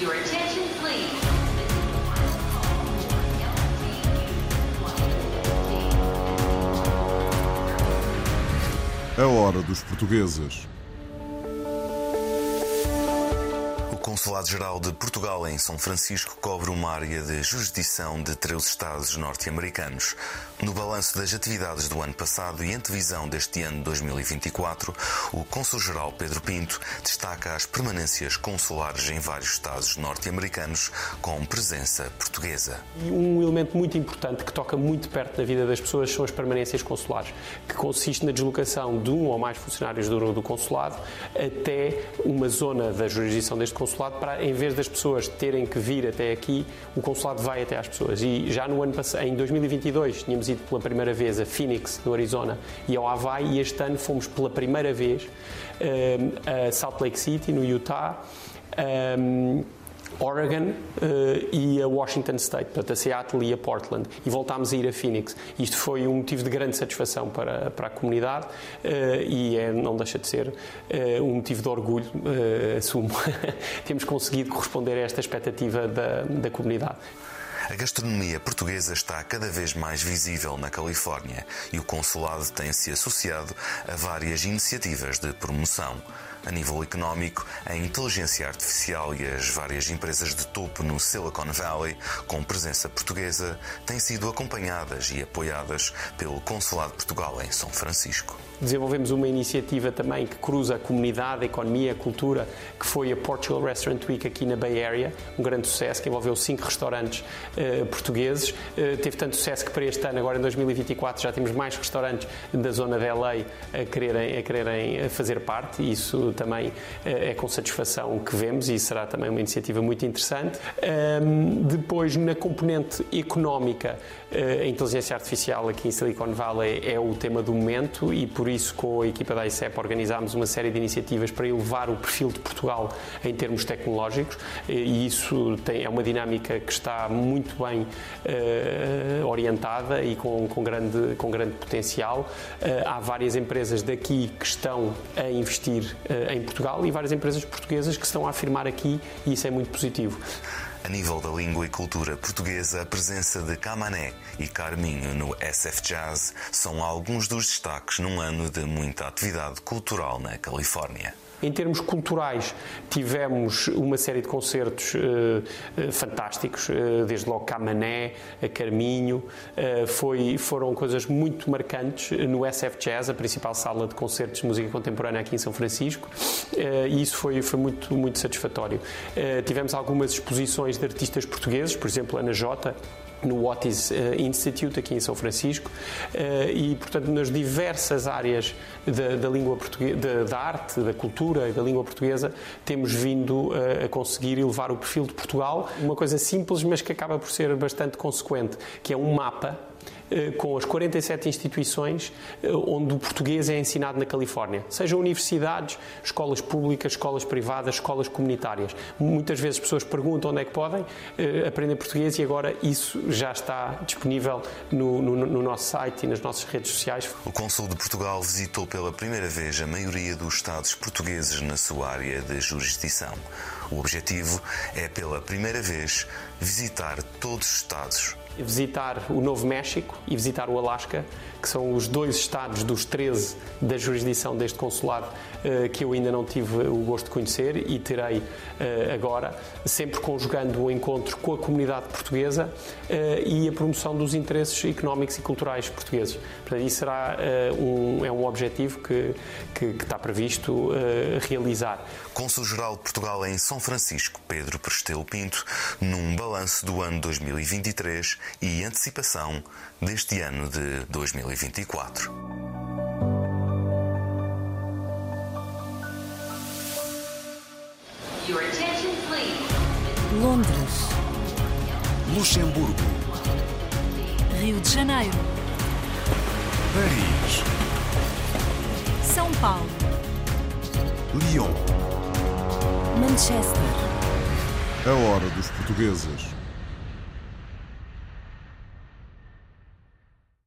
Your attention, please. A hora dos portugueses. Consulado-Geral de Portugal em São Francisco cobre uma área de jurisdição de três Estados norte-americanos. No balanço das atividades do ano passado e antevisão deste ano 2024, o Consul-Geral Pedro Pinto destaca as permanências consulares em vários Estados norte-americanos com presença portuguesa. Um elemento muito importante que toca muito perto da vida das pessoas são as permanências consulares, que consiste na deslocação de um ou mais funcionários do consulado até uma zona da jurisdição deste consulado para, em vez das pessoas terem que vir até aqui, o consulado vai até às pessoas. E já no ano passado, em 2022, tínhamos ido pela primeira vez a Phoenix, no Arizona, e ao Havaí, e este ano fomos pela primeira vez um, a Salt Lake City, no Utah. Um, Oregon uh, e a Washington State, portanto a Seattle e a Portland, e voltámos a ir a Phoenix. Isto foi um motivo de grande satisfação para, para a comunidade uh, e é, não deixa de ser uh, um motivo de orgulho, assumo. Temos conseguido corresponder a esta expectativa da, da comunidade. A gastronomia portuguesa está cada vez mais visível na Califórnia e o consulado tem-se associado a várias iniciativas de promoção. A nível económico, a inteligência artificial e as várias empresas de topo no Silicon Valley, com presença portuguesa, têm sido acompanhadas e apoiadas pelo Consulado de Portugal em São Francisco. Desenvolvemos uma iniciativa também que cruza a comunidade, a economia, a cultura, que foi a Portugal Restaurant Week aqui na Bay Area, um grande sucesso que envolveu cinco restaurantes eh, portugueses. Eh, teve tanto sucesso que para este ano, agora em 2024, já temos mais restaurantes da zona da LA a quererem, a quererem fazer parte e isso também eh, é com satisfação que vemos e será também uma iniciativa muito interessante. Depois, na componente económica, a inteligência artificial aqui em Silicon Valley é o tema do momento e por isso com a equipa da ICEP organizámos uma série de iniciativas para elevar o perfil de Portugal em termos tecnológicos e isso tem, é uma dinâmica que está muito bem uh, orientada e com, com, grande, com grande potencial. Uh, há várias empresas daqui que estão a investir em Portugal e várias empresas portuguesas que estão a afirmar aqui e isso é muito positivo. A nível da língua e cultura portuguesa, a presença de Camané e Carminho no SF Jazz são alguns dos destaques num ano de muita atividade cultural na Califórnia. Em termos culturais, tivemos uma série de concertos uh, uh, fantásticos, uh, desde logo Camané, a Carminho, foi, foram coisas muito marcantes no SF Jazz, a principal sala de concertos de música contemporânea aqui em São Francisco, e isso foi, foi muito, muito satisfatório. tivemos algumas exposições de artistas portugueses, por exemplo, Ana Jota, no Otis uh, Institute, aqui em São Francisco, uh, e, portanto, nas diversas áreas da, da língua portuguesa, da, da, arte, da cultura e da língua portuguesa, temos vindo uh, a conseguir elevar o perfil de Portugal. Uma coisa simples, mas que acaba por ser bastante consequente, que é um mapa com as 47 instituições onde o português é ensinado na Califórnia, sejam universidades, escolas públicas, escolas privadas, escolas comunitárias. Muitas vezes pessoas perguntam onde é que podem aprender português e agora isso já está disponível no, no, no nosso site e nas nossas redes sociais. O Consul de Portugal visitou pela primeira vez a maioria dos Estados portugueses na sua área de jurisdição. O objetivo é, pela primeira vez, visitar todos os Estados visitar o Novo México e visitar o Alasca, que são os dois estados dos 13 da jurisdição deste consulado que eu ainda não tive o gosto de conhecer e terei agora, sempre conjugando o encontro com a comunidade portuguesa e a promoção dos interesses económicos e culturais portugueses. Portanto, isso será um, é um objetivo que, que, que está previsto realizar. Consul-Geral de Portugal em São Francisco, Pedro Prestelo Pinto, num balanço do ano 2023 e antecipação deste ano de 2024. Your attention, please. Londres, Luxemburgo, Rio de Janeiro, Paris, São Paulo, Lyon. Manchester. A hora dos portugueses.